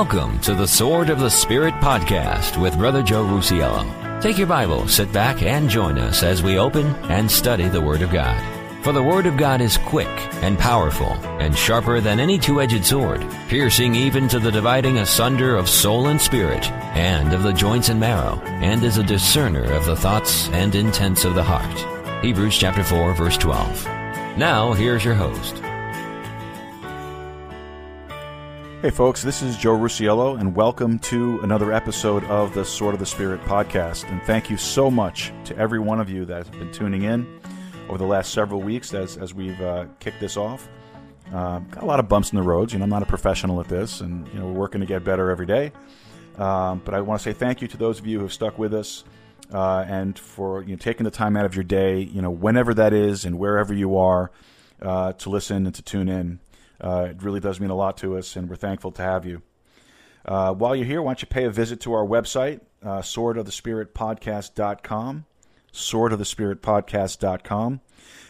Welcome to the Sword of the Spirit podcast with Brother Joe Rusiello. Take your Bible, sit back, and join us as we open and study the Word of God. For the Word of God is quick and powerful and sharper than any two edged sword, piercing even to the dividing asunder of soul and spirit, and of the joints and marrow, and is a discerner of the thoughts and intents of the heart. Hebrews chapter 4, verse 12. Now, here's your host. Hey, folks, this is Joe Rusiello, and welcome to another episode of the Sword of the Spirit podcast. And thank you so much to every one of you that has been tuning in over the last several weeks as, as we've uh, kicked this off. Uh, got a lot of bumps in the roads. You know, I'm not a professional at this, and you know, we're working to get better every day. Um, but I want to say thank you to those of you who have stuck with us uh, and for you know, taking the time out of your day, you know, whenever that is and wherever you are, uh, to listen and to tune in. Uh, it really does mean a lot to us, and we're thankful to have you. Uh, while you're here, why don't you pay a visit to our website, uh, swordofthespiritpodcast.com, swordofthespiritpodcast.com,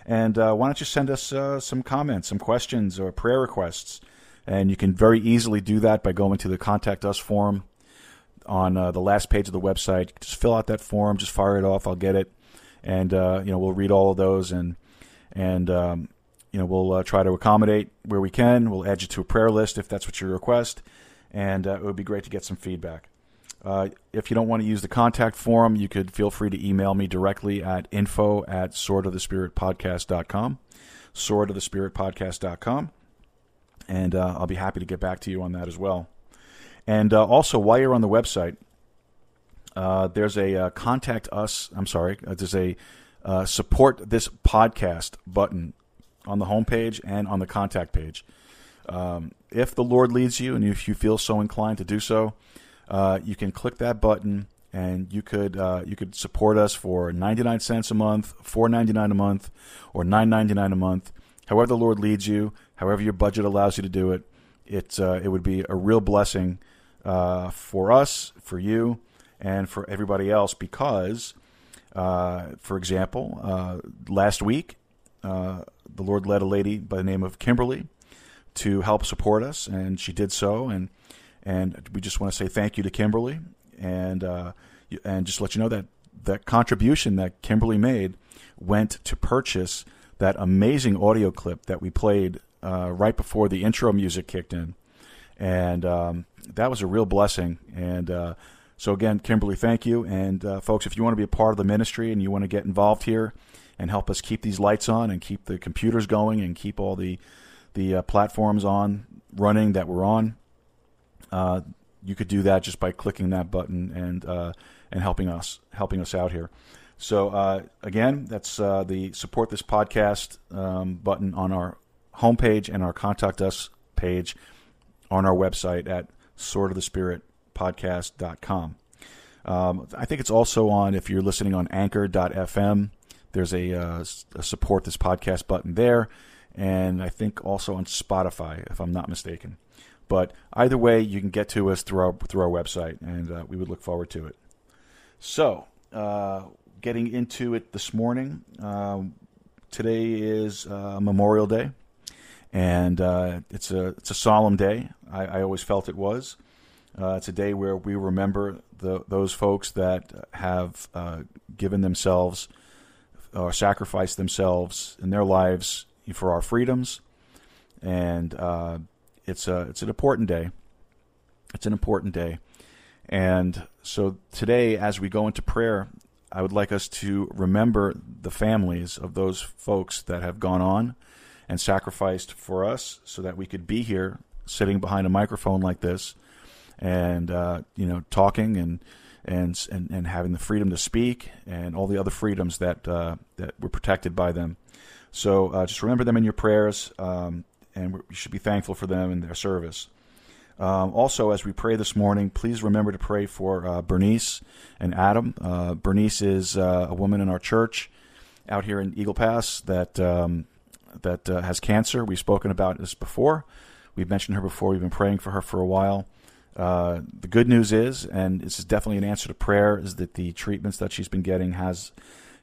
and uh, why don't you send us uh, some comments, some questions, or prayer requests? And you can very easily do that by going to the Contact Us form on uh, the last page of the website. Just fill out that form, just fire it off. I'll get it, and uh, you know we'll read all of those and and um, you know, we'll uh, try to accommodate where we can. We'll add you to a prayer list if that's what you request, and uh, it would be great to get some feedback. Uh, if you don't want to use the contact form, you could feel free to email me directly at info at swordofthespiritpodcast.com, swordofthespiritpodcast.com, and uh, I'll be happy to get back to you on that as well. And uh, also, while you're on the website, uh, there's a contact us, I'm sorry, there's a support this podcast button on the homepage and on the contact page. Um, if the Lord leads you and if you feel so inclined to do so, uh, you can click that button and you could uh, you could support us for 99 cents a month, 4.99 a month, or 9.99 a month. However the Lord leads you, however your budget allows you to do it, it's uh, it would be a real blessing uh, for us, for you, and for everybody else because, uh, for example, uh, last week uh, the Lord led a lady by the name of Kimberly to help support us, and she did so. And and we just want to say thank you to Kimberly, and uh, and just let you know that that contribution that Kimberly made went to purchase that amazing audio clip that we played uh, right before the intro music kicked in, and um, that was a real blessing. And uh, so again, Kimberly, thank you. And uh, folks, if you want to be a part of the ministry and you want to get involved here and help us keep these lights on and keep the computers going and keep all the the uh, platforms on running that we're on. Uh, you could do that just by clicking that button and uh, and helping us helping us out here. So uh, again, that's uh, the support this podcast um, button on our homepage and our contact us page on our website at sword of the spirit swordofthespiritpodcast.com. Um, I think it's also on if you're listening on Anchor.fm. There's a, uh, a support this podcast button there, and I think also on Spotify, if I'm not mistaken. But either way, you can get to us through our through our website, and uh, we would look forward to it. So, uh, getting into it this morning. Um, today is uh, Memorial Day, and uh, it's a it's a solemn day. I, I always felt it was. Uh, it's a day where we remember the, those folks that have uh, given themselves or sacrificed themselves in their lives for our freedoms, and uh, it's a it's an important day. It's an important day, and so today, as we go into prayer, I would like us to remember the families of those folks that have gone on and sacrificed for us so that we could be here sitting behind a microphone like this and uh, you know talking and, and and and having the freedom to speak and all the other freedoms that uh, that were protected by them. So uh, just remember them in your prayers, um, and you should be thankful for them and their service. Um, also, as we pray this morning, please remember to pray for uh, Bernice and Adam. Uh, Bernice is uh, a woman in our church out here in Eagle Pass that um, that uh, has cancer. We've spoken about this before. We've mentioned her before. We've been praying for her for a while. Uh, the good news is, and this is definitely an answer to prayer, is that the treatments that she's been getting has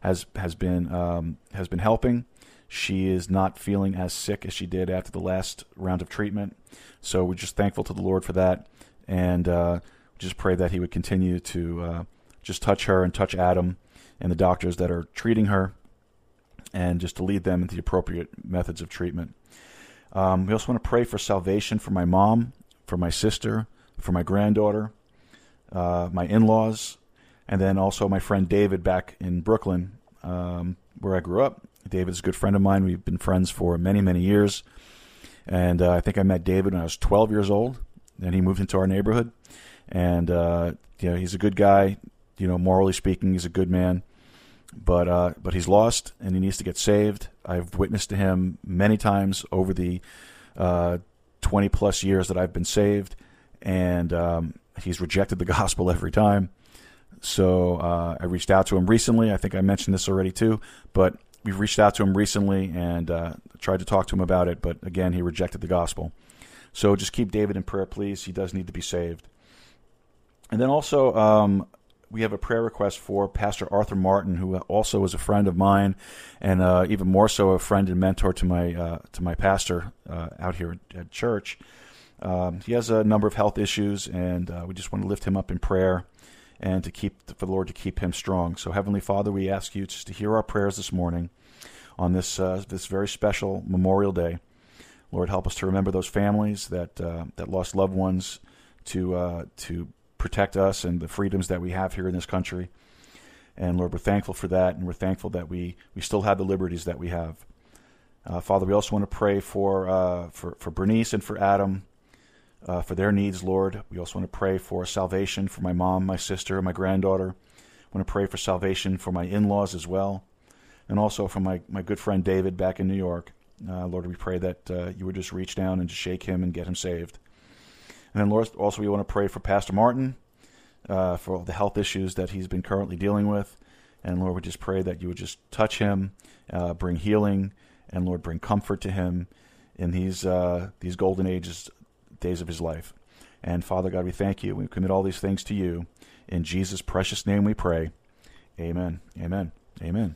has has been um, has been helping. She is not feeling as sick as she did after the last round of treatment. So we're just thankful to the Lord for that, and uh, just pray that He would continue to uh, just touch her and touch Adam and the doctors that are treating her, and just to lead them into the appropriate methods of treatment. Um, we also want to pray for salvation for my mom, for my sister, for my granddaughter, uh, my in-laws, and then also my friend David back in Brooklyn, um, where I grew up. David's a good friend of mine. We've been friends for many, many years. And uh, I think I met David when I was 12 years old. and he moved into our neighborhood. And, uh, you know, he's a good guy. You know, morally speaking, he's a good man. But, uh, but he's lost and he needs to get saved. I've witnessed to him many times over the uh, 20 plus years that I've been saved. And um, he's rejected the gospel every time. So uh, I reached out to him recently. I think I mentioned this already too, but we've reached out to him recently and uh, tried to talk to him about it, but again, he rejected the gospel. So just keep David in prayer, please. He does need to be saved. And then also, um, we have a prayer request for Pastor Arthur Martin, who also is a friend of mine, and uh, even more so a friend and mentor to my uh, to my pastor uh, out here at church. Um, he has a number of health issues, and uh, we just want to lift him up in prayer and to keep for the Lord to keep him strong. So, Heavenly Father, we ask you just to hear our prayers this morning on this uh, this very special Memorial Day. Lord, help us to remember those families that uh, that lost loved ones to uh, to protect us and the freedoms that we have here in this country. And Lord, we're thankful for that, and we're thankful that we we still have the liberties that we have. Uh, Father, we also want to pray for uh, for for Bernice and for Adam. Uh, for their needs, Lord. We also want to pray for salvation for my mom, my sister, my granddaughter. I want to pray for salvation for my in laws as well and also for my, my good friend David back in New York. Uh, Lord, we pray that uh, you would just reach down and just shake him and get him saved. And then, Lord, also we want to pray for Pastor Martin uh, for the health issues that he's been currently dealing with. And Lord, we just pray that you would just touch him, uh, bring healing, and Lord, bring comfort to him in these uh, these golden ages, days of his life. And Father God, we thank you. We commit all these things to you. In Jesus' precious name we pray. Amen. Amen. Amen.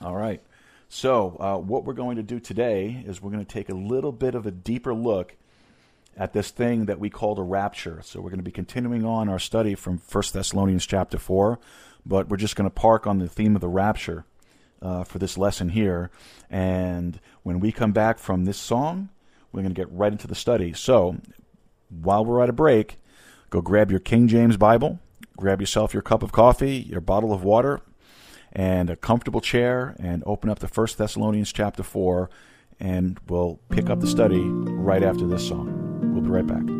All right. So, uh, what we're going to do today is we're going to take a little bit of a deeper look at this thing that we call the rapture. So, we're going to be continuing on our study from 1 Thessalonians chapter 4, but we're just going to park on the theme of the rapture uh, for this lesson here. And when we come back from this song, we're going to get right into the study. So, while we're at a break, go grab your King James Bible, grab yourself your cup of coffee, your bottle of water, and a comfortable chair and open up to First Thessalonians chapter 4 and we'll pick up the study right after this song. We'll be right back.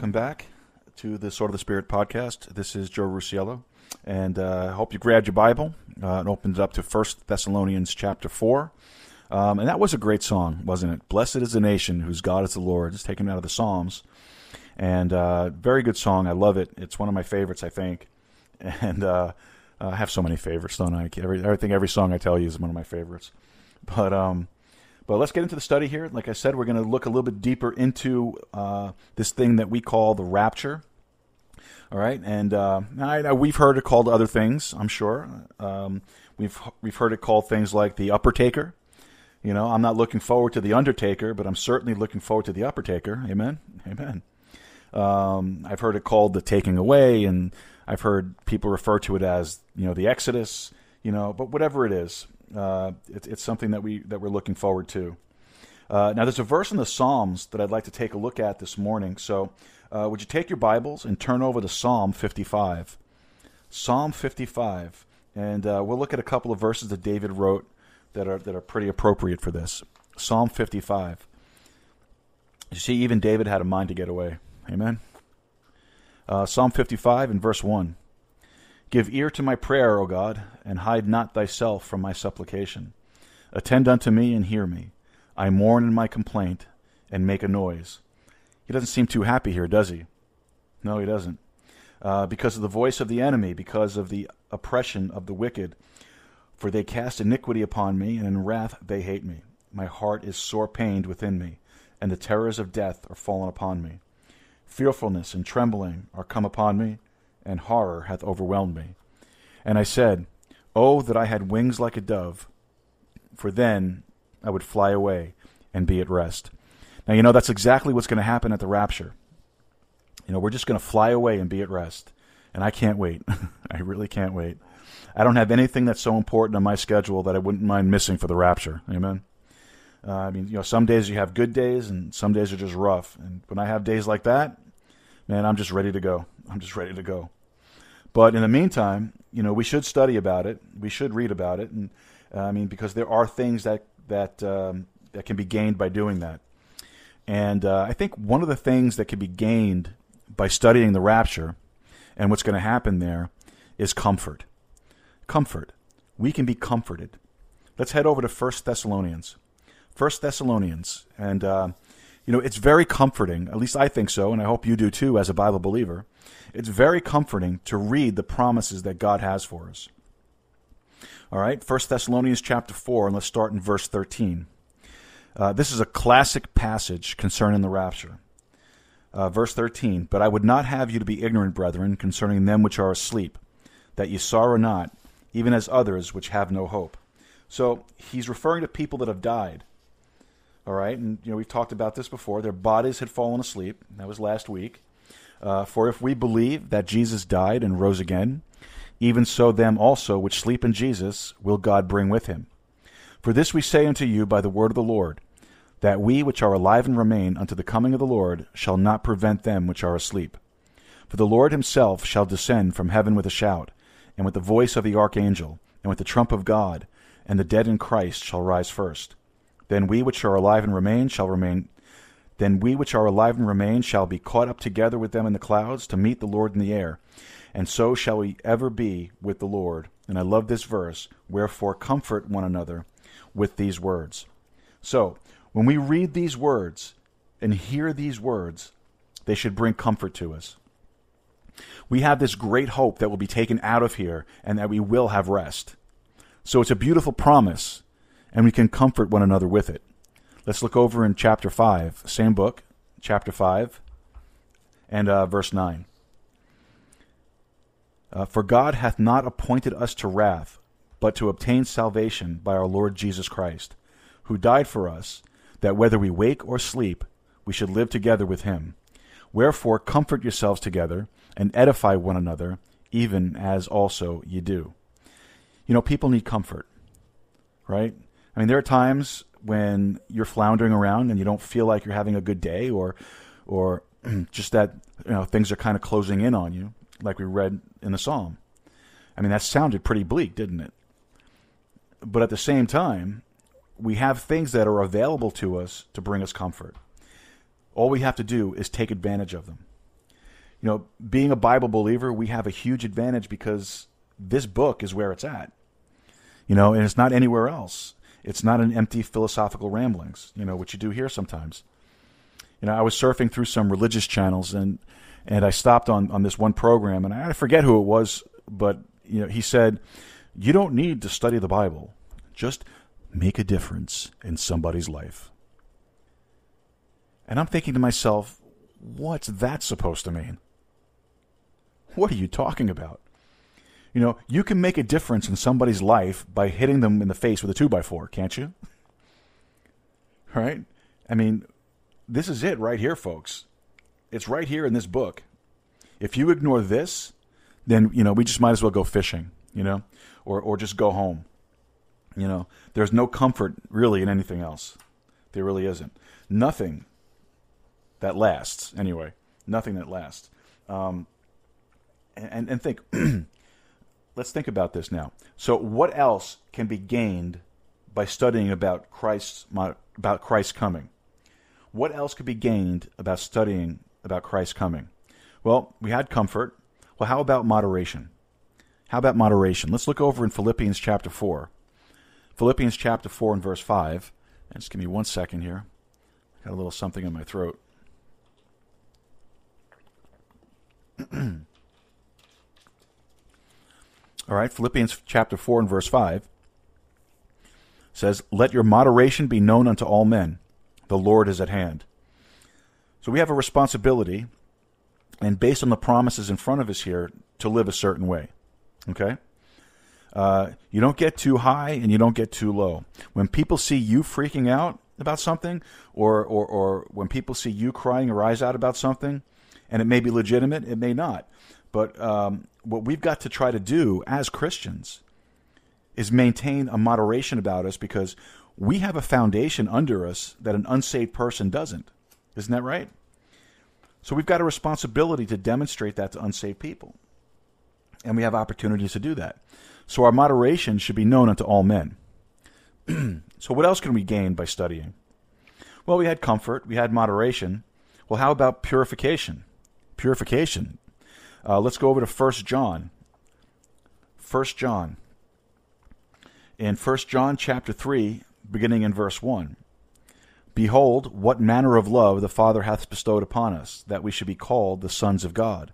Welcome back to the Sword of the Spirit podcast. This is Joe Rusiello, and uh, I hope you grabbed your Bible. Uh, and opened it up to First Thessalonians chapter 4. Um, and that was a great song, wasn't it? Blessed is the nation whose God is the Lord. It's taken out of the Psalms. And uh, very good song. I love it. It's one of my favorites, I think. And uh, I have so many favorites, don't I? Every, I think every song I tell you is one of my favorites. But um, but let's get into the study here. Like I said, we're going to look a little bit deeper into uh, this thing that we call the rapture. All right, and uh, I, we've heard it called other things. I'm sure um, we've we've heard it called things like the upper taker. You know, I'm not looking forward to the Undertaker, but I'm certainly looking forward to the upper taker. Amen. Amen. Um, I've heard it called the taking away, and I've heard people refer to it as you know the Exodus. You know, but whatever it is, uh, it, it's something that we that we're looking forward to. Uh, now, there's a verse in the Psalms that I'd like to take a look at this morning. So, uh, would you take your Bibles and turn over to Psalm 55? Psalm 55, and uh, we'll look at a couple of verses that David wrote that are that are pretty appropriate for this. Psalm 55. You see, even David had a mind to get away. Amen. Uh, Psalm 55 and verse 1. Give ear to my prayer, O God, and hide not thyself from my supplication. Attend unto me and hear me. I mourn in my complaint and make a noise. He doesn't seem too happy here, does he? No, he doesn't. Uh, because of the voice of the enemy, because of the oppression of the wicked. For they cast iniquity upon me, and in wrath they hate me. My heart is sore pained within me, and the terrors of death are fallen upon me. Fearfulness and trembling are come upon me and horror hath overwhelmed me. And I said, Oh, that I had wings like a dove, for then I would fly away and be at rest. Now, you know, that's exactly what's going to happen at the rapture. You know, we're just going to fly away and be at rest. And I can't wait. I really can't wait. I don't have anything that's so important on my schedule that I wouldn't mind missing for the rapture. Amen. Uh, I mean, you know, some days you have good days and some days are just rough. And when I have days like that, man, I'm just ready to go. I'm just ready to go. But in the meantime, you know, we should study about it. We should read about it, and uh, I mean, because there are things that that um, that can be gained by doing that. And uh, I think one of the things that can be gained by studying the rapture and what's going to happen there is comfort. Comfort. We can be comforted. Let's head over to First Thessalonians. First Thessalonians, and uh, you know, it's very comforting. At least I think so, and I hope you do too, as a Bible believer. It's very comforting to read the promises that God has for us. All right, 1 Thessalonians chapter 4, and let's start in verse 13. Uh, this is a classic passage concerning the rapture. Uh, verse 13 But I would not have you to be ignorant, brethren, concerning them which are asleep, that ye sorrow not, even as others which have no hope. So he's referring to people that have died. All right, and you know we've talked about this before. Their bodies had fallen asleep. That was last week. Uh, for if we believe that Jesus died and rose again, even so them also which sleep in Jesus will God bring with him. For this we say unto you by the word of the Lord, that we which are alive and remain unto the coming of the Lord shall not prevent them which are asleep. For the Lord himself shall descend from heaven with a shout, and with the voice of the archangel, and with the trump of God, and the dead in Christ shall rise first. Then we which are alive and remain shall remain then we which are alive and remain shall be caught up together with them in the clouds to meet the Lord in the air. And so shall we ever be with the Lord. And I love this verse. Wherefore comfort one another with these words. So, when we read these words and hear these words, They should bring comfort to us. We have this great hope that we'll be taken out of here and that we will have rest. So it's a beautiful promise, and we can comfort one another with it. Let's look over in chapter 5, same book, chapter 5, and uh, verse 9. Uh, For God hath not appointed us to wrath, but to obtain salvation by our Lord Jesus Christ, who died for us, that whether we wake or sleep, we should live together with him. Wherefore comfort yourselves together, and edify one another, even as also ye do. You know, people need comfort, right? I mean, there are times when you're floundering around and you don't feel like you're having a good day, or, or just that you know things are kind of closing in on you, like we read in the psalm. I mean, that sounded pretty bleak, didn't it? But at the same time, we have things that are available to us to bring us comfort. All we have to do is take advantage of them. You know, being a Bible believer, we have a huge advantage because this book is where it's at. You know, and it's not anywhere else. It's not an empty philosophical ramblings, you know, what you do here sometimes. You know, I was surfing through some religious channels and and I stopped on, on this one program and I forget who it was, but you know, he said, You don't need to study the Bible. Just make a difference in somebody's life. And I'm thinking to myself, what's that supposed to mean? What are you talking about? You know, you can make a difference in somebody's life by hitting them in the face with a two by four, can't you? right? I mean, this is it right here, folks. It's right here in this book. If you ignore this, then you know we just might as well go fishing, you know, or or just go home. You know, there's no comfort really in anything else. There really isn't. Nothing that lasts, anyway. Nothing that lasts. Um, and, and think, let's think about this now. So, what else can be gained by studying about Christ's about Christ's coming? What else could be gained about studying about Christ's coming? Well, we had comfort. Well, how about moderation? How about moderation? Let's look over in Philippians chapter 4. Philippians chapter 4 and verse 5. And just give me one second here. I got a little something in my throat. All right, Philippians chapter 4 and verse 5 says, Let your moderation be known unto all men. The Lord is at hand. So we have a responsibility, and based on the promises in front of us here, to live a certain way. Okay? Uh, you don't get too high and you don't get too low. When people see you freaking out about something, or, or, or when people see you crying your eyes out about something, and it may be legitimate, it may not. But um, what we've got to try to do as Christians is maintain a moderation about us because we have a foundation under us that an unsaved person doesn't. Isn't that right? So we've got a responsibility to demonstrate that to unsaved people. And we have opportunities to do that. So our moderation should be known unto all men. so what else can we gain by studying? Well, we had comfort, we had moderation. Well, how about purification? Purification. Uh, let's go over to First John. First John. In First John chapter 3, beginning in verse 1. Behold, what manner of love the Father hath bestowed upon us, that we should be called the sons of God.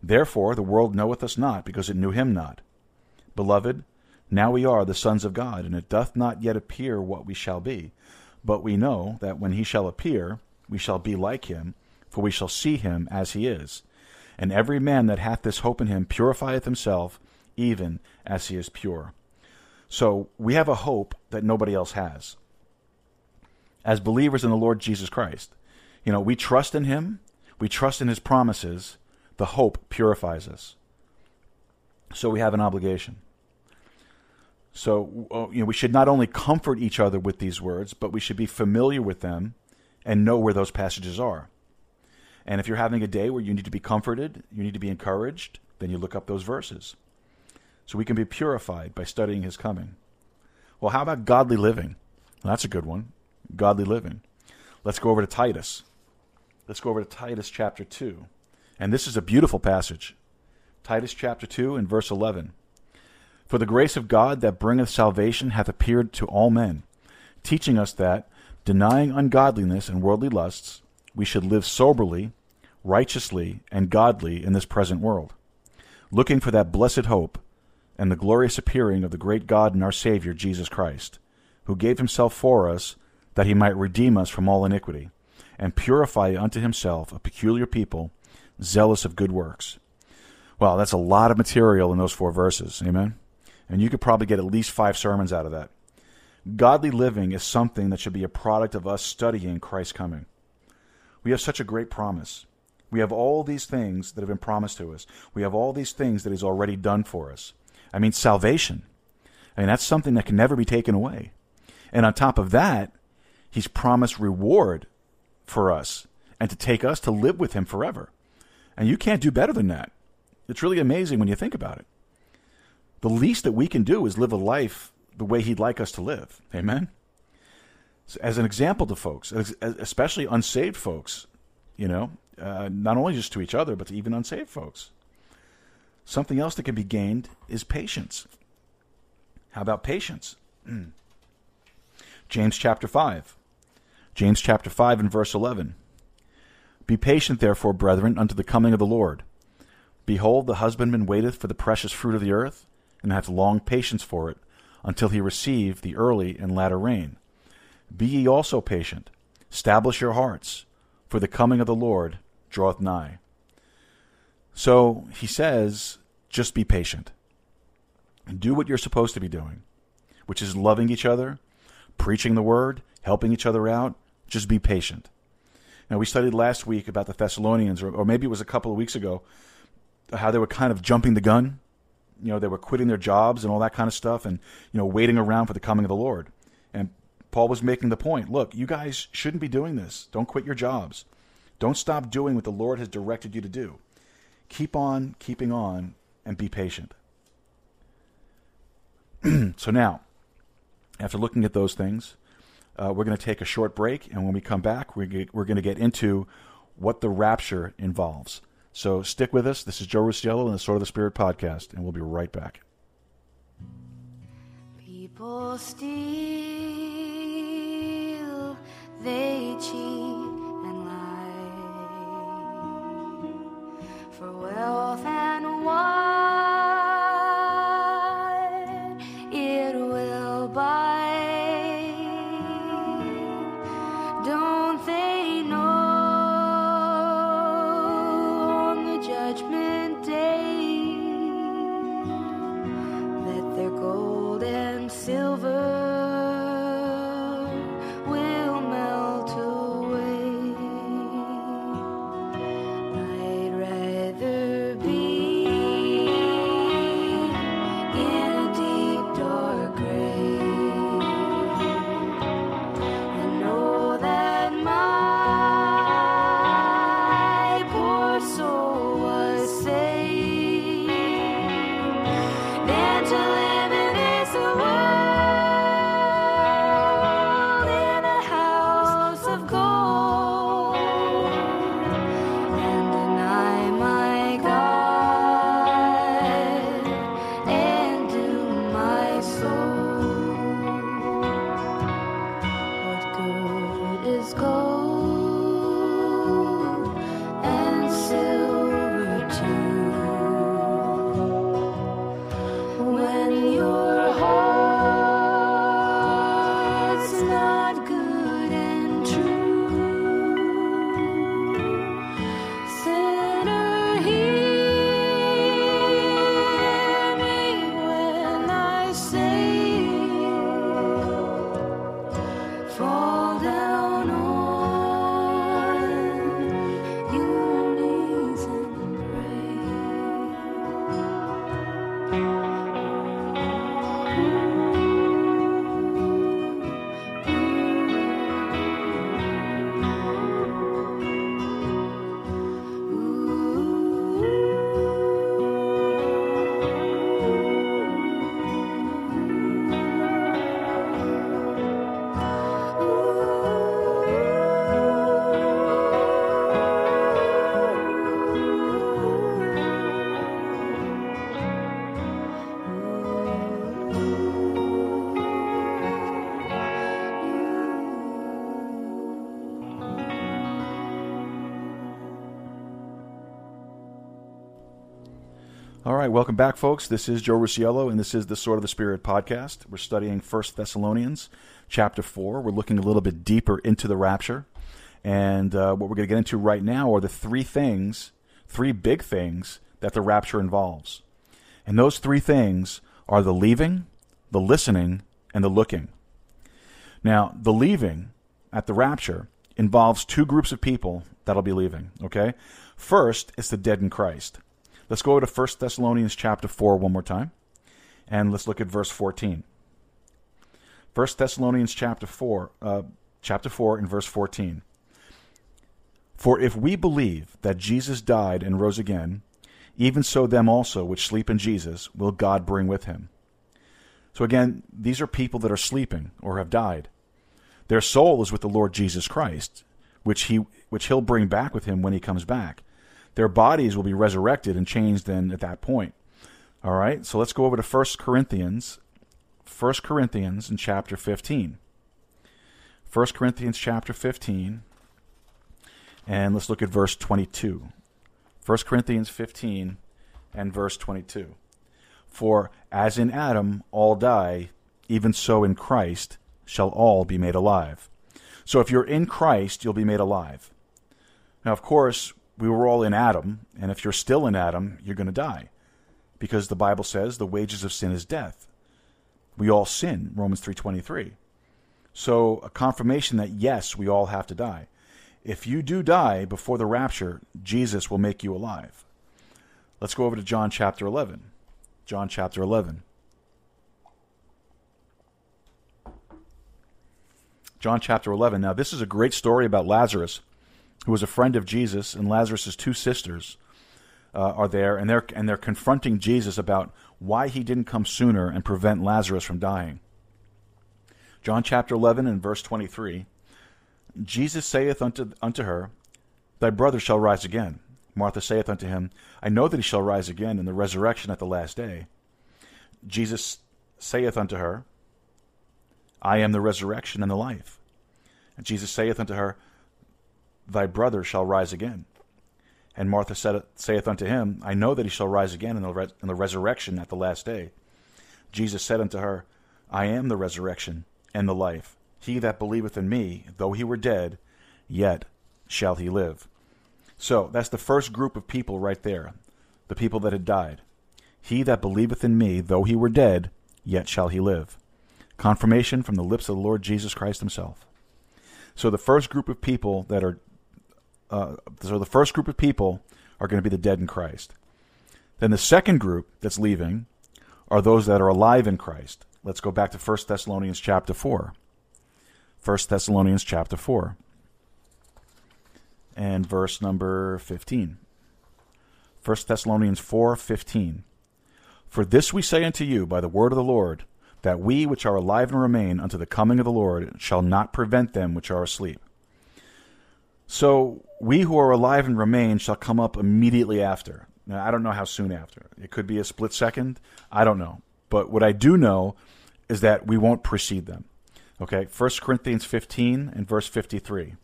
Therefore the world knoweth us not, because it knew him not. Beloved, now we are the sons of God, and it doth not yet appear what we shall be. But we know that when he shall appear, we shall be like him, for we shall see him as he is. And every man that hath this hope in him purifieth himself, even as he is pure. So we have a hope that nobody else has. As believers in the Lord Jesus Christ, you know, we trust in him, we trust in his promises, the hope purifies us. So we have an obligation. So uh, you know, we should not only comfort each other with these words, but we should be familiar with them and know where those passages are. And if you're having a day where you need to be comforted, you need to be encouraged, then you look up those verses. So we can be purified by studying his coming. Well, how about godly living? Well, that's a good one. Godly living. Let's go over to Titus. Let's go over to Titus chapter 2. And this is a beautiful passage. Titus chapter 2 and verse 11. For the grace of God that bringeth salvation hath appeared to all men, teaching us that, denying ungodliness and worldly lusts, we should live soberly, righteously and godly in this present world, looking for that blessed hope and the glorious appearing of the great God and our Savior, Jesus Christ, who gave himself for us that he might redeem us from all iniquity, and purify unto himself a peculiar people, zealous of good works. Well, that's a lot of material in those four verses. Amen? And you could probably get at least five sermons out of that. Godly living is something that should be a product of us studying Christ's coming. We have such a great promise. We have all these things that have been promised to us. We have all these things that He's already done for us. I mean, salvation. I mean, that's something that can never be taken away. And on top of that, He's promised reward for us and to take us to live with Him forever. And you can't do better than that. It's really amazing when you think about it. The least that we can do is live a life the way He'd like us to live. Amen? As an example to folks, especially unsaved folks, you know, uh, not only just to each other, but to even unsaved folks. Something else that can be gained is patience. How about patience? James chapter 5. James chapter 5 and verse 11. Be patient, therefore, brethren, unto the coming of the Lord. Behold, the husbandman waiteth for the precious fruit of the earth, and hath long patience for it, until he receive the early and latter rain. Be ye also patient. Establish your hearts, for the coming of the Lord draweth nigh. So he says, just be patient. Do what you're supposed to be doing, which is loving each other, preaching the word, helping each other out. Just be patient. Now, we studied last week about the Thessalonians, or, or maybe it was a couple of weeks ago, how they were kind of jumping the gun. You know, they were quitting their jobs and all that kind of stuff and, you know, waiting around for the coming of the Lord. Paul was making the point look, you guys shouldn't be doing this. Don't quit your jobs. Don't stop doing what the Lord has directed you to do. Keep on keeping on and be patient. so now, after looking at those things, uh, we're going to take a short break, and when we come back, we're going to get into what the rapture involves. So stick with us. This is Joe Rusciello and the Sword of the Spirit podcast, and we'll be right back. People steal, they cheat and lie for wealth and wine welcome back, folks. This is Joe Rusiello, and this is the Sword of the Spirit podcast. We're studying First Thessalonians chapter 4. We're looking a little bit deeper into the rapture. And uh, what we're going to get into right now are the three things, three big things that the rapture involves. And those three things are the leaving, the listening, and the looking. Now, the leaving at the rapture involves two groups of people that'll be leaving, okay? First, it's the dead in Christ. Let's go to 1 Thessalonians chapter 4 one more time. And let's look at verse 14. 1 Thessalonians chapter 4, uh, chapter 4 and verse 14. For if we believe that Jesus died and rose again, even so them also which sleep in Jesus will God bring with him. So again, these are people that are sleeping or have died. Their soul is with the Lord Jesus Christ, which he which he'll bring back with him when he comes back their bodies will be resurrected and changed then at that point. All right, so let's go over to 1 Corinthians, 1 Corinthians in chapter 15. 1 Corinthians chapter 15, and let's look at verse 22. 1 Corinthians 15 and verse 22. For as in Adam all die, even so in Christ shall all be made alive. So if you're in Christ, you'll be made alive. Now, of course, we were all in Adam, and if you're still in Adam, you're going to die. Because the Bible says the wages of sin is death. We all sin, Romans 3:23. So, a confirmation that yes, we all have to die. If you do die before the rapture, Jesus will make you alive. Let's go over to John chapter 11. John chapter 11. John chapter 11. Now, this is a great story about Lazarus who was a friend of Jesus, and Lazarus' two sisters uh, are there, and they're and they're confronting Jesus about why he didn't come sooner and prevent Lazarus from dying. John chapter eleven and verse twenty three. Jesus saith unto unto her, Thy brother shall rise again. Martha saith unto him, I know that he shall rise again in the resurrection at the last day. Jesus saith unto her, I am the resurrection and the life. And Jesus saith unto her, Thy brother shall rise again. And Martha said, saith unto him, I know that he shall rise again in the, in the resurrection at the last day. Jesus said unto her, I am the resurrection and the life. He that believeth in me, though he were dead, yet shall he live. So that's the first group of people right there, the people that had died. He that believeth in me, though he were dead, yet shall he live. Confirmation from the lips of the Lord Jesus Christ himself. So the first group of people that are uh, so the first group of people are going to be the dead in Christ. Then the second group that's leaving are those that are alive in Christ. Let's go back to 1 Thessalonians chapter 4. 1 Thessalonians chapter 4 and verse number 15. 1 Thessalonians 4:15 For this we say unto you by the word of the Lord that we which are alive and remain unto the coming of the Lord shall not prevent them which are asleep. So we who are alive and remain shall come up immediately after. Now, I don't know how soon after. It could be a split second. I don't know. But what I do know is that we won't precede them. Okay, 1 Corinthians 15 and verse 53.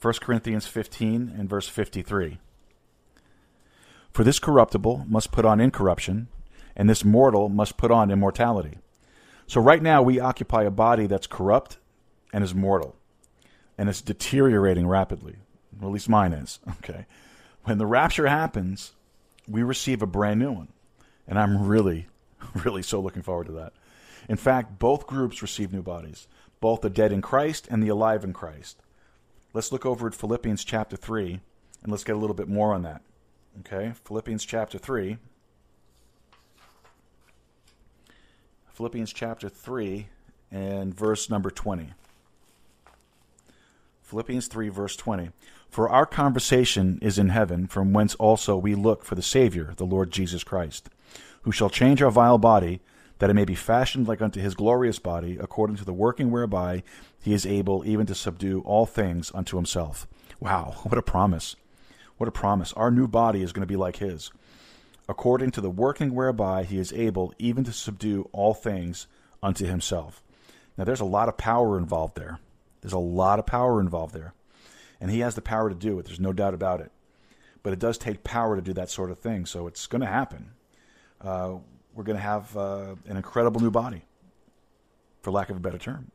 1 Corinthians 15 and verse 53. For this corruptible must put on incorruption, and this mortal must put on immortality. So right now we occupy a body that's corrupt and is mortal and it's deteriorating rapidly. Well, at least mine is. Okay. When the rapture happens, we receive a brand new one. And I'm really, really so looking forward to that. In fact, both groups receive new bodies, both the dead in Christ and the alive in Christ. Let's look over at Philippians chapter 3 and let's get a little bit more on that. Okay? Philippians chapter 3. Philippians chapter 3 and verse number 20. Philippians 3, verse 20. For our conversation is in heaven, from whence also we look for the Savior, the Lord Jesus Christ, who shall change our vile body, that it may be fashioned like unto his glorious body, according to the working whereby he is able even to subdue all things unto himself. Wow, what a promise! What a promise. Our new body is going to be like his, according to the working whereby he is able even to subdue all things unto himself. Now, there's a lot of power involved there. There's a lot of power involved there. And he has the power to do it. There's no doubt about it. but it does take power to do that sort of thing. So it's going to happen. Uh, we're going to have uh, an incredible new body, for lack of a better term.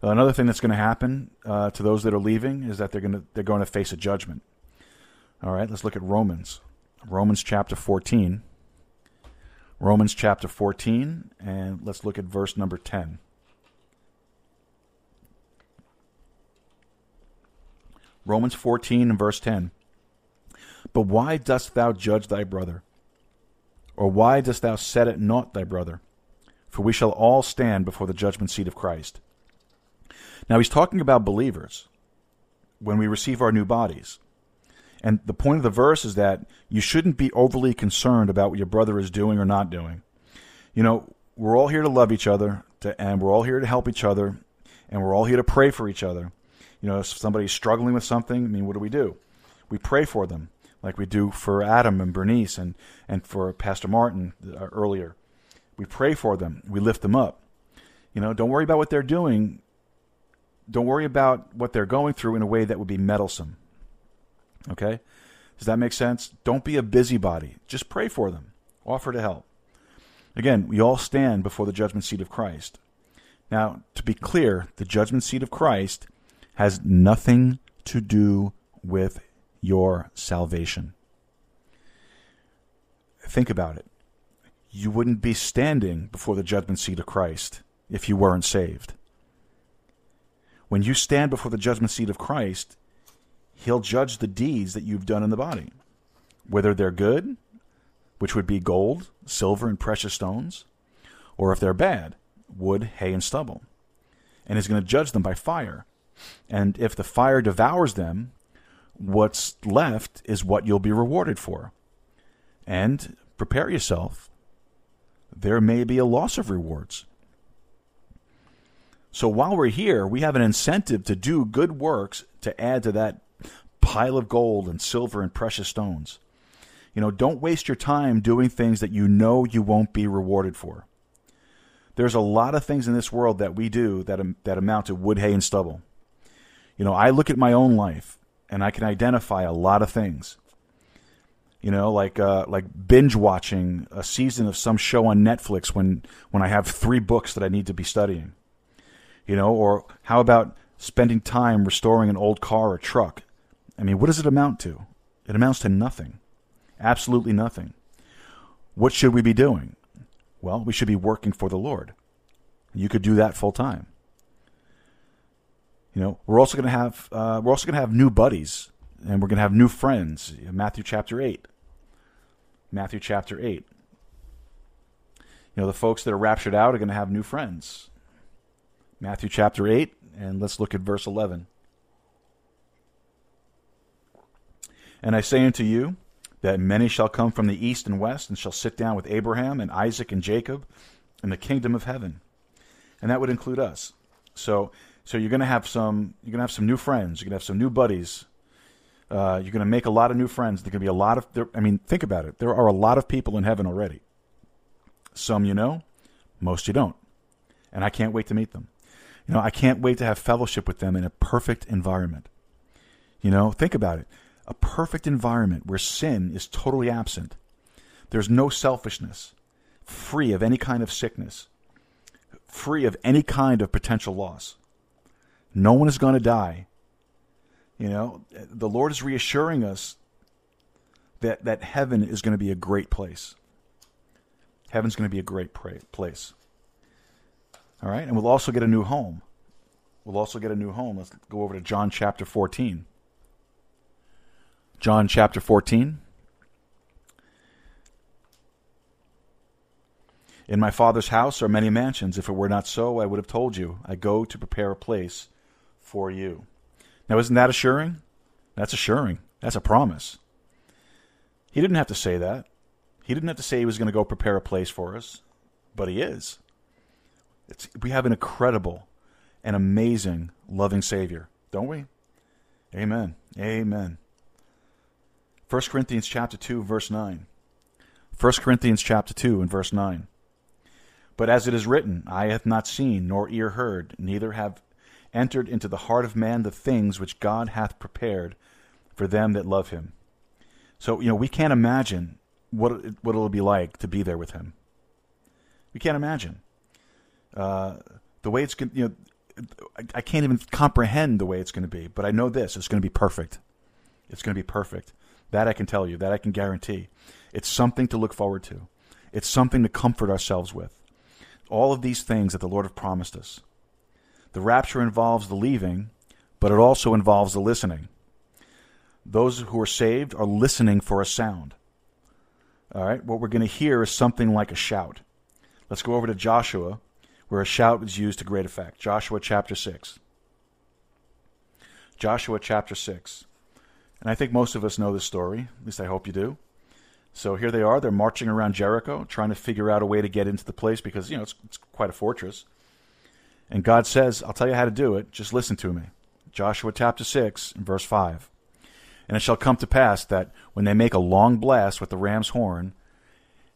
Another thing that's going to happen uh, to those that are leaving is that they're going to they're going to face a judgment. All right, let's look at Romans. Romans chapter 14. Romans chapter 14, and let's look at verse number 10. Romans 14 and verse 10. But why dost thou judge thy brother? Or why dost thou set at naught thy brother? For we shall all stand before the judgment seat of Christ. Now he's talking about believers when we receive our new bodies. And the point of the verse is that you shouldn't be overly concerned about what your brother is doing or not doing. You know, we're all here to love each other, to, and we're all here to help each other, and we're all here to pray for each other. You know, if somebody's struggling with something, I mean, what do we do? We pray for them, like we do for Adam and Bernice and, and for Pastor Martin uh, earlier. We pray for them, we lift them up. You know, don't worry about what they're doing. Don't worry about what they're going through in a way that would be meddlesome. Okay? Does that make sense? Don't be a busybody. Just pray for them. Offer to help. Again, we all stand before the judgment seat of Christ. Now, to be clear, the judgment seat of Christ has nothing to do with your salvation. Think about it. You wouldn't be standing before the judgment seat of Christ if you weren't saved. When you stand before the judgment seat of Christ, He'll judge the deeds that you've done in the body, whether they're good, which would be gold, silver, and precious stones, or if they're bad, wood, hay, and stubble. And He's going to judge them by fire. And if the fire devours them, what's left is what you'll be rewarded for. And prepare yourself. There may be a loss of rewards. So while we're here, we have an incentive to do good works to add to that pile of gold and silver and precious stones. You know, don't waste your time doing things that you know you won't be rewarded for. There's a lot of things in this world that we do that, that amount to wood, hay, and stubble. You know, I look at my own life and I can identify a lot of things. You know, like uh, like binge watching a season of some show on Netflix when when I have three books that I need to be studying. You know, or how about spending time restoring an old car or truck? I mean, what does it amount to? It amounts to nothing. Absolutely nothing. What should we be doing? Well, we should be working for the Lord. You could do that full time. You know, we're also going to have uh, we're also going to have new buddies, and we're going to have new friends. Matthew chapter eight. Matthew chapter eight. You know, the folks that are raptured out are going to have new friends. Matthew chapter eight, and let's look at verse eleven. And I say unto you that many shall come from the east and west, and shall sit down with Abraham and Isaac and Jacob in the kingdom of heaven. And that would include us. So so you're going to have some you're to have some new friends. You're going to have some new buddies. Uh, you're going to make a lot of new friends. There's going to be a lot of. There, I mean, think about it. There are a lot of people in heaven already. Some you know, most you don't, and I can't wait to meet them. You know, I can't wait to have fellowship with them in a perfect environment. You know, think about it. A perfect environment where sin is totally absent. There's no selfishness, free of any kind of sickness, free of any kind of potential loss. No one is going to die. You know, the Lord is reassuring us that, that heaven is going to be a great place. Heaven's going to be a great place. All right, and we'll also get a new home. We'll also get a new home. Let's go over to John chapter 14. John chapter 14. In my Father's house are many mansions. If it were not so, I would have told you. I go to prepare a place for you. Now, isn't that assuring? That's assuring. That's a promise. He didn't have to say that. He didn't have to say he was going to go prepare a place for us, but he is. It's, we have an incredible and amazing, loving Savior, don't we? Amen. Amen. 1 Corinthians chapter 2 verse 9. 1 Corinthians chapter 2 and verse 9. But as it is written, eye hath not seen, nor ear heard, neither have entered into the heart of man the things which God hath prepared for them that love him. So, you know, we can't imagine what it, what it'll be like to be there with him. We can't imagine. Uh, the way it's going you know, I, I can't even comprehend the way it's going to be, but I know this it's going to be perfect. It's going to be perfect. That I can tell you, that I can guarantee. It's something to look forward to, it's something to comfort ourselves with. All of these things that the Lord have promised us. The rapture involves the leaving, but it also involves the listening. Those who are saved are listening for a sound. All right, what we're going to hear is something like a shout. Let's go over to Joshua, where a shout is used to great effect. Joshua chapter 6. Joshua chapter 6. And I think most of us know this story, at least I hope you do. So here they are. They're marching around Jericho, trying to figure out a way to get into the place because, you know, it's, it's quite a fortress. And God says, I'll tell you how to do it. Just listen to me. Joshua chapter 6, verse 5. And it shall come to pass that when they make a long blast with the ram's horn,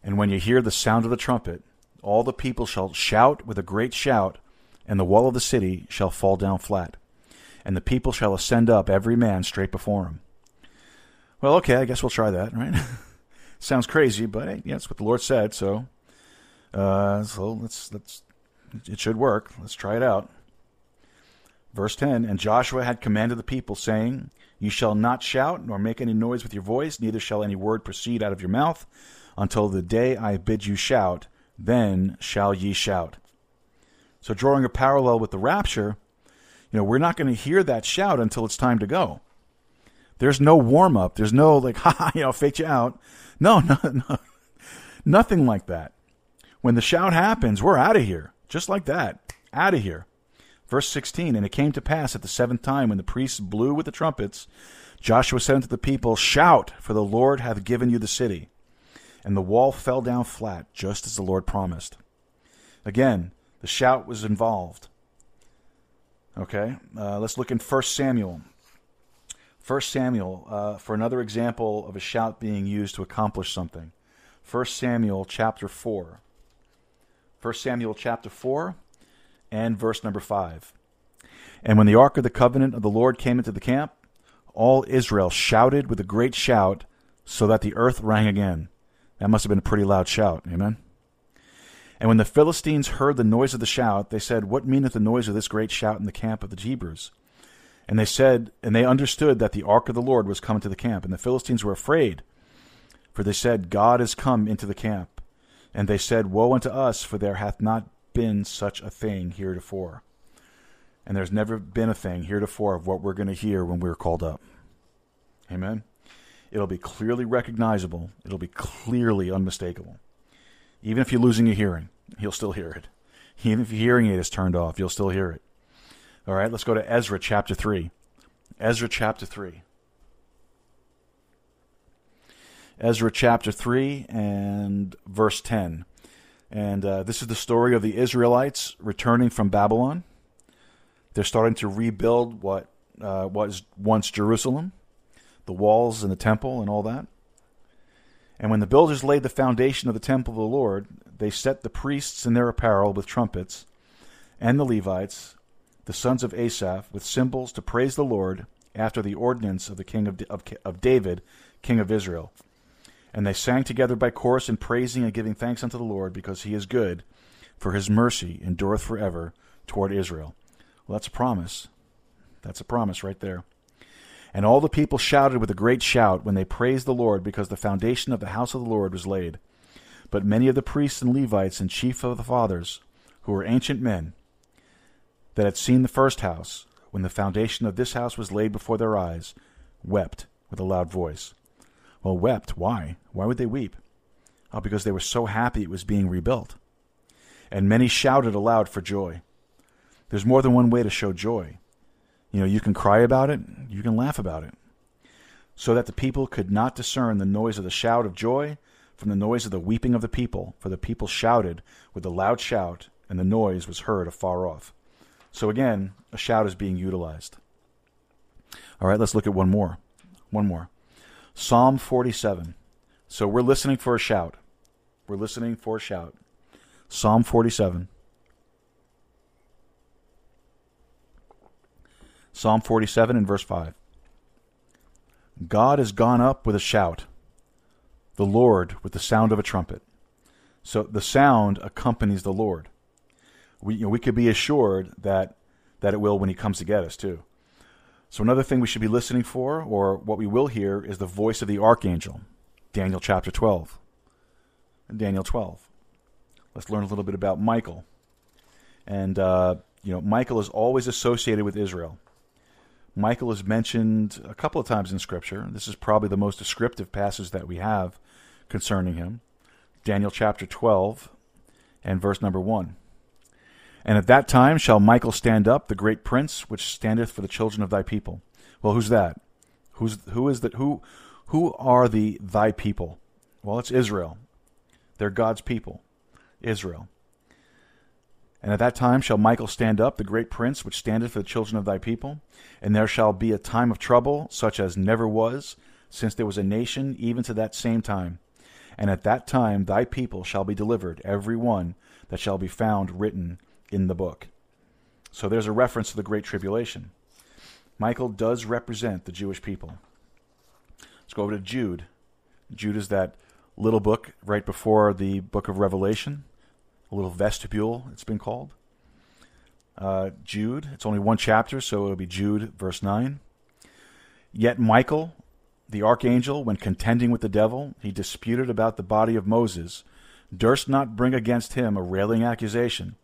and when you hear the sound of the trumpet, all the people shall shout with a great shout, and the wall of the city shall fall down flat. And the people shall ascend up, every man straight before him. Well, okay, I guess we'll try that, right? Sounds crazy, but hey, yeah, that's what the Lord said. So, uh, so let's let's it should work. Let's try it out. Verse ten: And Joshua had commanded the people, saying, "You shall not shout nor make any noise with your voice, neither shall any word proceed out of your mouth, until the day I bid you shout. Then shall ye shout." So, drawing a parallel with the rapture, you know, we're not going to hear that shout until it's time to go. There's no warm up. There's no like, ha, you know, fake you out. No, no, no, nothing like that. When the shout happens, we're out of here, just like that, out of here. Verse 16, and it came to pass at the seventh time when the priests blew with the trumpets, Joshua said unto the people, Shout, for the Lord hath given you the city. And the wall fell down flat, just as the Lord promised. Again, the shout was involved. Okay, uh, let's look in 1 Samuel 1 Samuel, uh, for another example of a shout being used to accomplish something. 1 Samuel chapter 4. 1 Samuel chapter 4 and verse number 5. And when the ark of the covenant of the Lord came into the camp, all Israel shouted with a great shout, so that the earth rang again. That must have been a pretty loud shout. Amen. And when the Philistines heard the noise of the shout, they said, What meaneth the noise of this great shout in the camp of the Hebrews? And they said, and they understood that the ark of the Lord was come into the camp. And the Philistines were afraid, for they said, God is come into the camp. And they said, Woe unto us, for there hath not been such a thing heretofore. And there's never been a thing heretofore of what we're going to hear when we're called up. Amen. It'll be clearly recognizable. It'll be clearly unmistakable. Even if you're losing your hearing, you'll still hear it. Even if your hearing aid is turned off, you'll still hear it. All right, let's go to Ezra chapter 3. Ezra chapter 3. Ezra chapter 3 and verse 10. And uh, this is the story of the Israelites returning from Babylon. They're starting to rebuild what uh, was once Jerusalem, the walls and the temple and all that. And when the builders laid the foundation of the temple of the Lord, they set the priests in their apparel with trumpets, and the Levites, the sons of Asaph, with cymbals to praise the Lord after the ordinance of the king of, of, of David, king of Israel. And they sang together by chorus in praising and giving thanks unto the Lord, because he is good, for his mercy endureth forever toward Israel. Well, that's a promise. That's a promise right there. And all the people shouted with a great shout when they praised the Lord, because the foundation of the house of the Lord was laid. But many of the priests and Levites and chief of the fathers, who were ancient men, that had seen the first house, when the foundation of this house was laid before their eyes, wept with a loud voice. Well, wept. Why? Why would they weep? Oh, because they were so happy it was being rebuilt. And many shouted aloud for joy. There's more than one way to show joy. You know, you can cry about it, you can laugh about it. So that the people could not discern the noise of the shout of joy from the noise of the weeping of the people, for the people shouted with a loud shout, and the noise was heard afar off. So again, a shout is being utilized. All right, let's look at one more. One more. Psalm 47. So we're listening for a shout. We're listening for a shout. Psalm 47. Psalm 47 and verse 5. God is gone up with a shout. the Lord with the sound of a trumpet. So the sound accompanies the Lord. We, you know, we could be assured that, that it will when he comes to get us, too. So another thing we should be listening for, or what we will hear, is the voice of the archangel. Daniel chapter 12. Daniel 12. Let's learn a little bit about Michael. And, uh, you know, Michael is always associated with Israel. Michael is mentioned a couple of times in Scripture. This is probably the most descriptive passage that we have concerning him. Daniel chapter 12 and verse number 1. And at that time shall Michael stand up, the great prince, which standeth for the children of thy people. Well, who's that? Who's who is that? Who who are the thy people? Well, it's Israel. They're God's people, Israel. And at that time shall Michael stand up, the great prince, which standeth for the children of thy people. And there shall be a time of trouble, such as never was, since there was a nation, even to that same time. And at that time thy people shall be delivered, every one that shall be found written in the book. So there's a reference to the Great Tribulation. Michael does represent the Jewish people. Let's go over to Jude. Jude is that little book right before the book of Revelation, a little vestibule, it's been called. Uh, Jude, it's only one chapter, so it'll be Jude, verse 9. Yet Michael, the archangel, when contending with the devil, he disputed about the body of Moses, durst not bring against him a railing accusation,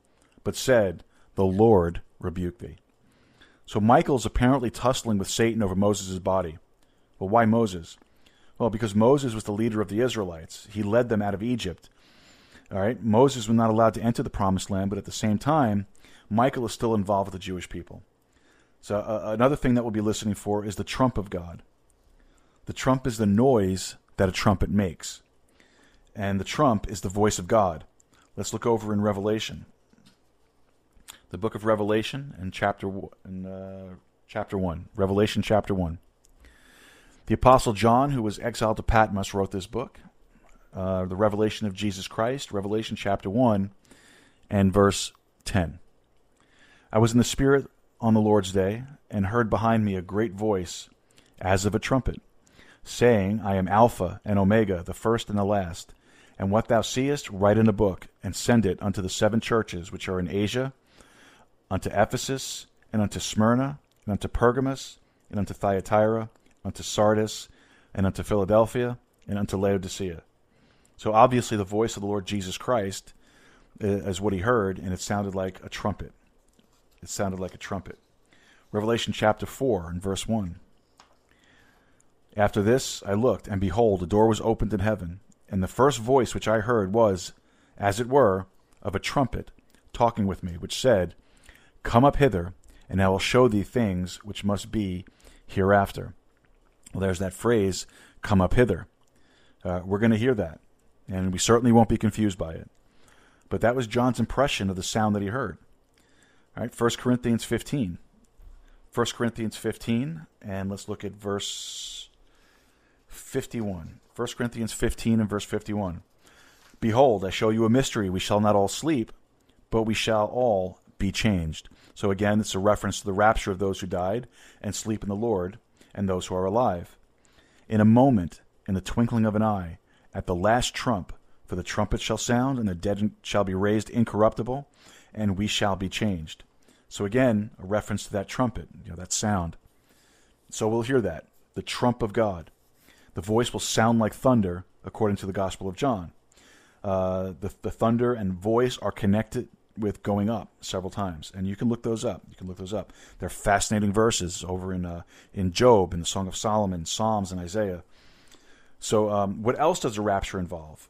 but said, The Lord rebuke thee. So Michael's apparently tussling with Satan over Moses' body. Well, why Moses? Well, because Moses was the leader of the Israelites. He led them out of Egypt. All right, Moses was not allowed to enter the promised land, but at the same time, Michael is still involved with the Jewish people. So uh, another thing that we'll be listening for is the trump of God. The trump is the noise that a trumpet makes, and the trump is the voice of God. Let's look over in Revelation, the book of Revelation, and chapter in uh, chapter one, Revelation chapter one. The apostle John, who was exiled to Patmos, wrote this book, uh, the Revelation of Jesus Christ, Revelation chapter one, and verse ten. I was in the Spirit on the Lord's day, and heard behind me a great voice, as of a trumpet, saying, I am Alpha and Omega, the first and the last. And what thou seest, write in a book, and send it unto the seven churches which are in Asia, unto Ephesus, and unto Smyrna, and unto Pergamos, and unto Thyatira, unto Sardis, and unto Philadelphia, and unto Laodicea. So obviously, the voice of the Lord Jesus Christ uh, is what he heard, and it sounded like a trumpet. It sounded like a trumpet. Revelation chapter 4 and verse 1. After this I looked, and behold, a door was opened in heaven, and the first voice which I heard was, as it were, of a trumpet talking with me, which said, Come up hither, and I will show thee things which must be hereafter. Well, there's that phrase, come up hither. Uh, we're going to hear that, and we certainly won't be confused by it. But that was John's impression of the sound that he heard. All right, 1 Corinthians 15. 1 Corinthians 15, and let's look at verse 51. 1 Corinthians 15 and verse 51. Behold, I show you a mystery. We shall not all sleep, but we shall all be changed. So again, it's a reference to the rapture of those who died and sleep in the Lord and those who are alive. In a moment, in the twinkling of an eye, at the last trump, for the trumpet shall sound, and the dead shall be raised incorruptible, and we shall be changed. So again, a reference to that trumpet, you know, that sound. So we'll hear that, the trump of God. The voice will sound like thunder, according to the Gospel of John. Uh, the, the thunder and voice are connected with going up several times, and you can look those up. You can look those up. They're fascinating verses over in uh, in Job, in the Song of Solomon, Psalms, and Isaiah. So, um, what else does the rapture involve?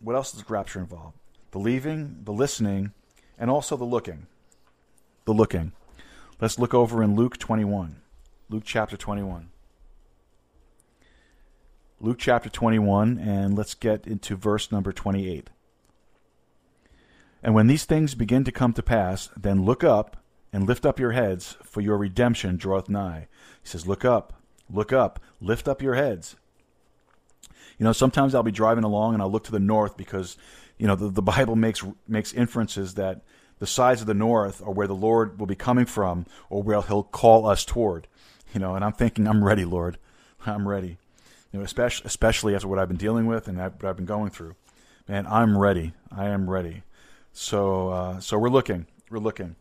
What else does the rapture involve? The leaving, the listening, and also the looking. The looking. Let's look over in Luke 21. Luke chapter 21. Luke chapter 21, and let's get into verse number 28. And when these things begin to come to pass, then look up and lift up your heads, for your redemption draweth nigh. He says, Look up, look up, lift up your heads. You know, sometimes I'll be driving along and I'll look to the north because, you know, the, the Bible makes makes inferences that the sides of the north are where the Lord will be coming from or where he'll call us toward. You know, and I'm thinking, I'm ready, Lord. I'm ready. You know, especially especially after what I've been dealing with and what I've been going through. Man, I'm ready. I am ready. So uh, so we're looking. We're looking.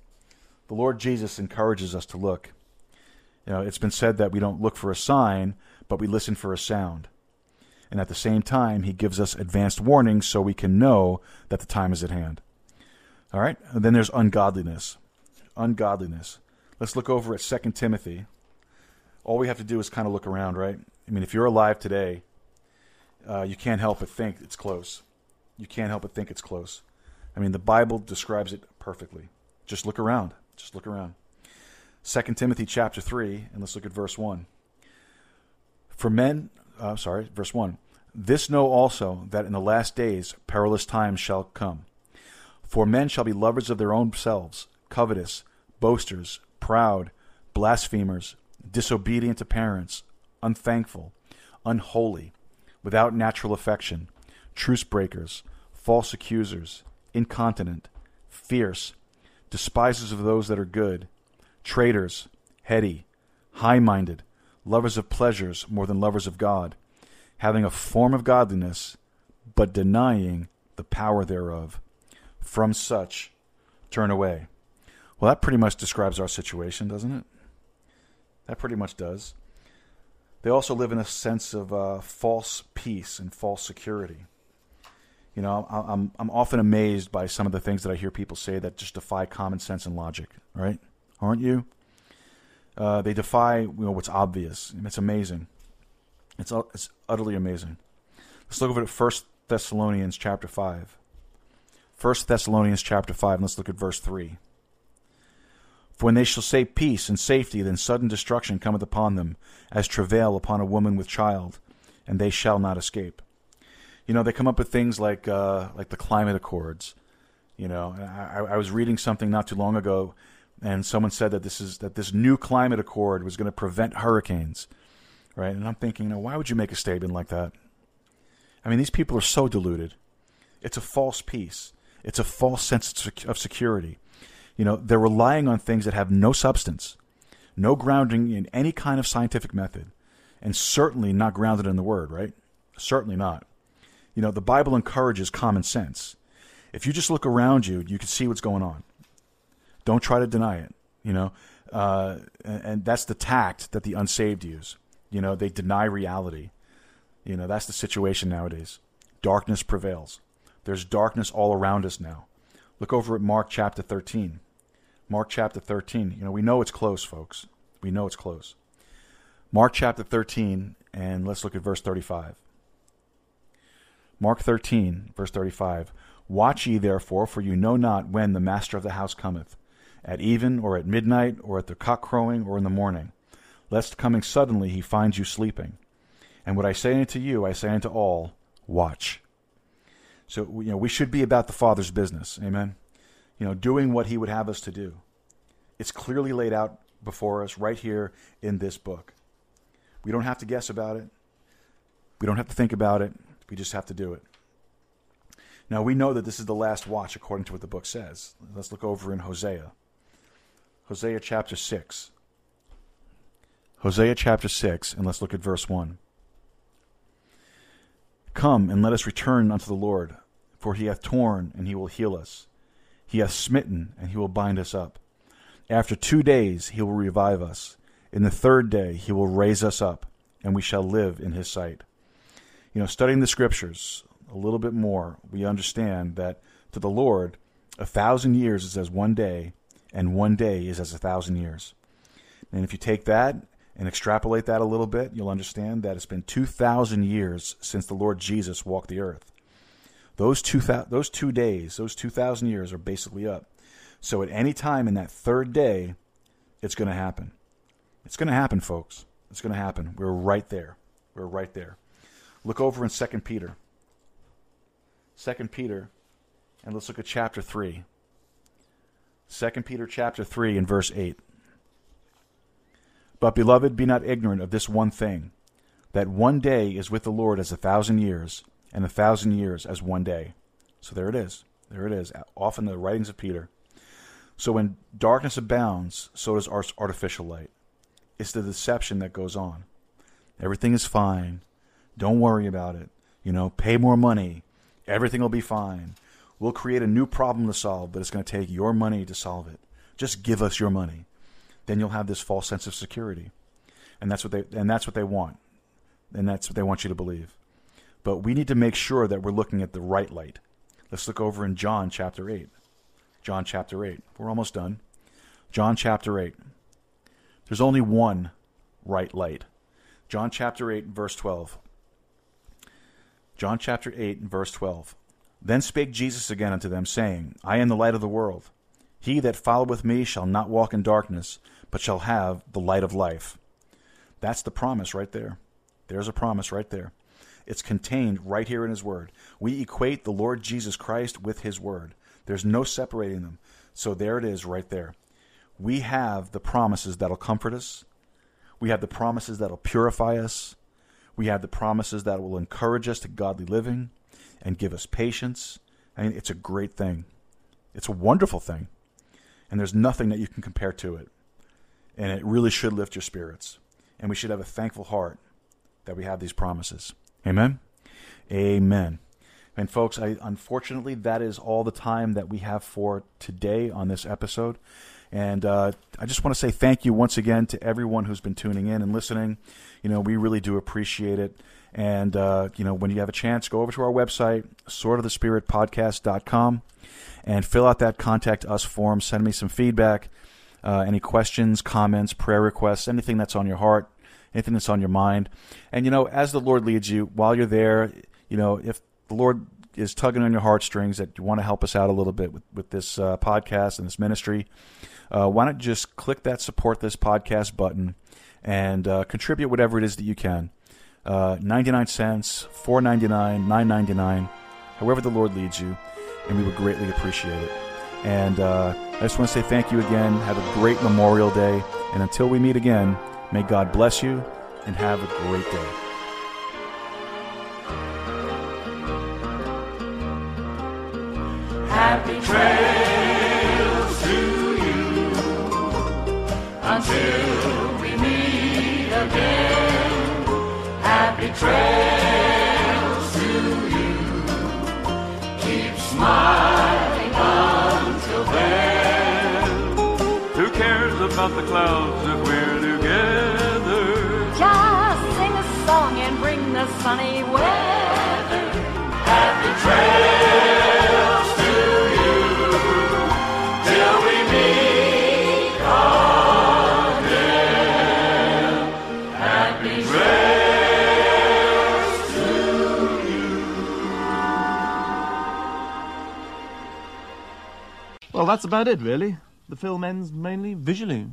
The Lord Jesus encourages us to look. You know, it's been said that we don't look for a sign, but we listen for a sound. And at the same time, he gives us advanced warnings so we can know that the time is at hand. All right? And then there's ungodliness. Ungodliness. Let's look over at 2 Timothy. All we have to do is kind of look around, right? I mean, if you're alive today, uh, you can't help but think it's close. You can't help but think it's close. I mean, the Bible describes it perfectly. Just look around. Just look around. 2 Timothy chapter 3, and let's look at verse 1. For men, uh, sorry, verse 1. This know also that in the last days perilous times shall come. For men shall be lovers of their own selves, covetous, boasters, proud, blasphemers, disobedient to parents, unthankful, unholy, without natural affection, truce breakers, false accusers, incontinent, fierce, despisers of those that are good traitors, heady, high minded, lovers of pleasures more than lovers of God, having a form of godliness, but denying the power thereof. From such turn away. Well, that pretty much describes our situation, doesn't it? That pretty much does. They also live in a sense of uh, false peace and false security. You know, I'm I'm often amazed by some of the things that I hear people say that just defy common sense and logic. Right? aren't you? Uh, they defy you know, what's obvious, it's amazing. It's it's utterly amazing. Let's look over at First Thessalonians chapter five. First Thessalonians chapter five, and let's look at verse three. For when they shall say peace and safety, then sudden destruction cometh upon them, as travail upon a woman with child, and they shall not escape. You know, they come up with things like uh, like the climate accords. You know, I, I was reading something not too long ago and someone said that this is that this new climate accord was going to prevent hurricanes, right? And I'm thinking, you know, why would you make a statement like that? I mean, these people are so deluded. It's a false peace. It's a false sense of security. You know, they're relying on things that have no substance, no grounding in any kind of scientific method, and certainly not grounded in the Word, right? Certainly not. You know, the Bible encourages common sense. If you just look around you, you can see what's going on. Don't try to deny it. You know, uh, and, and that's the tact that the unsaved use. You know, they deny reality. You know, that's the situation nowadays. Darkness prevails. There's darkness all around us now. Look over at Mark chapter 13. Mark chapter 13. You know, we know it's close, folks. We know it's close. Mark chapter 13, and let's look at verse 35. Mark 13, verse 35. Watch ye therefore, for you know not when the master of the house cometh, at even, or at midnight, or at the cock crowing, or in the morning, lest coming suddenly he find you sleeping. And what I say unto you, I say unto all, watch. So, you know, we should be about the Father's business. Amen. You know, doing what he would have us to do. It's clearly laid out before us right here in this book. We don't have to guess about it. We don't have to think about it. We just have to do it. Now, we know that this is the last watch according to what the book says. Let's look over in Hosea. Hosea chapter 6. Hosea chapter 6, and let's look at verse 1. Come and let us return unto the Lord, for he hath torn, and he will heal us. He hath smitten, and he will bind us up. After two days he will revive us. In the third day he will raise us up, and we shall live in his sight. You know, studying the scriptures a little bit more, we understand that to the Lord, a thousand years is as one day, and one day is as a thousand years. And if you take that and extrapolate that a little bit, you'll understand that it's been 2,000 years since the Lord Jesus walked the earth. Those two, those two days, those 2,000 years are basically up. So at any time in that third day, it's going to happen. It's going to happen, folks. It's going to happen. We're right there. We're right there. Look over in 2 Peter. 2 Peter, and let's look at chapter 3. 2 Peter chapter 3 and verse 8. But beloved, be not ignorant of this one thing, that one day is with the Lord as a thousand years, and a thousand years as one day. So there it is. There it is. Off in the writings of Peter. So when darkness abounds, so does artificial light. It's the deception that goes on. Everything is fine. Don't worry about it. You know, pay more money. Everything will be fine. We'll create a new problem to solve, but it's going to take your money to solve it. Just give us your money. Then you'll have this false sense of security. And that's what they and that's what they want. And that's what they want you to believe. But we need to make sure that we're looking at the right light. Let's look over in John chapter 8. John chapter 8. We're almost done. John chapter 8. There's only one right light. John chapter 8, verse 12. John chapter 8, verse 12. Then spake Jesus again unto them, saying, I am the light of the world. He that followeth me shall not walk in darkness, but shall have the light of life. That's the promise right there. There's a promise right there. It's contained right here in His Word. We equate the Lord Jesus Christ with His Word. There's no separating them. So there it is right there. We have the promises that'll comfort us. We have the promises that'll purify us. We have the promises that will encourage us to godly living and give us patience. I mean, it's a great thing. It's a wonderful thing. And there's nothing that you can compare to it. And it really should lift your spirits. And we should have a thankful heart that we have these promises. Amen? Amen. And folks, I, unfortunately, that is all the time that we have for today on this episode. And uh, I just want to say thank you once again to everyone who's been tuning in and listening. You know, we really do appreciate it. And, uh, you know, when you have a chance, go over to our website, swordofthespiritpodcast.com, and fill out that contact us form. Send me some feedback, uh, any questions, comments, prayer requests, anything that's on your heart, anything that's on your mind. And, you know, as the Lord leads you, while you're there, you know, if the Lord is tugging on your heartstrings that you want to help us out a little bit with, with this uh, podcast and this ministry, uh, why not just click that support this podcast button and uh, contribute whatever it is that you can. Uh, 99 cents, 4.99, 9.99, however the Lord leads you, and we would greatly appreciate it. And uh, I just want to say thank you again. Have a great Memorial Day, and until we meet again, may God bless you and have a great day. Trails to you. Keep smiling until then. Who cares about the clouds if we're together? Just sing a song and bring the sunny weather. Happy trails that's about it, really. The film ends mainly visually.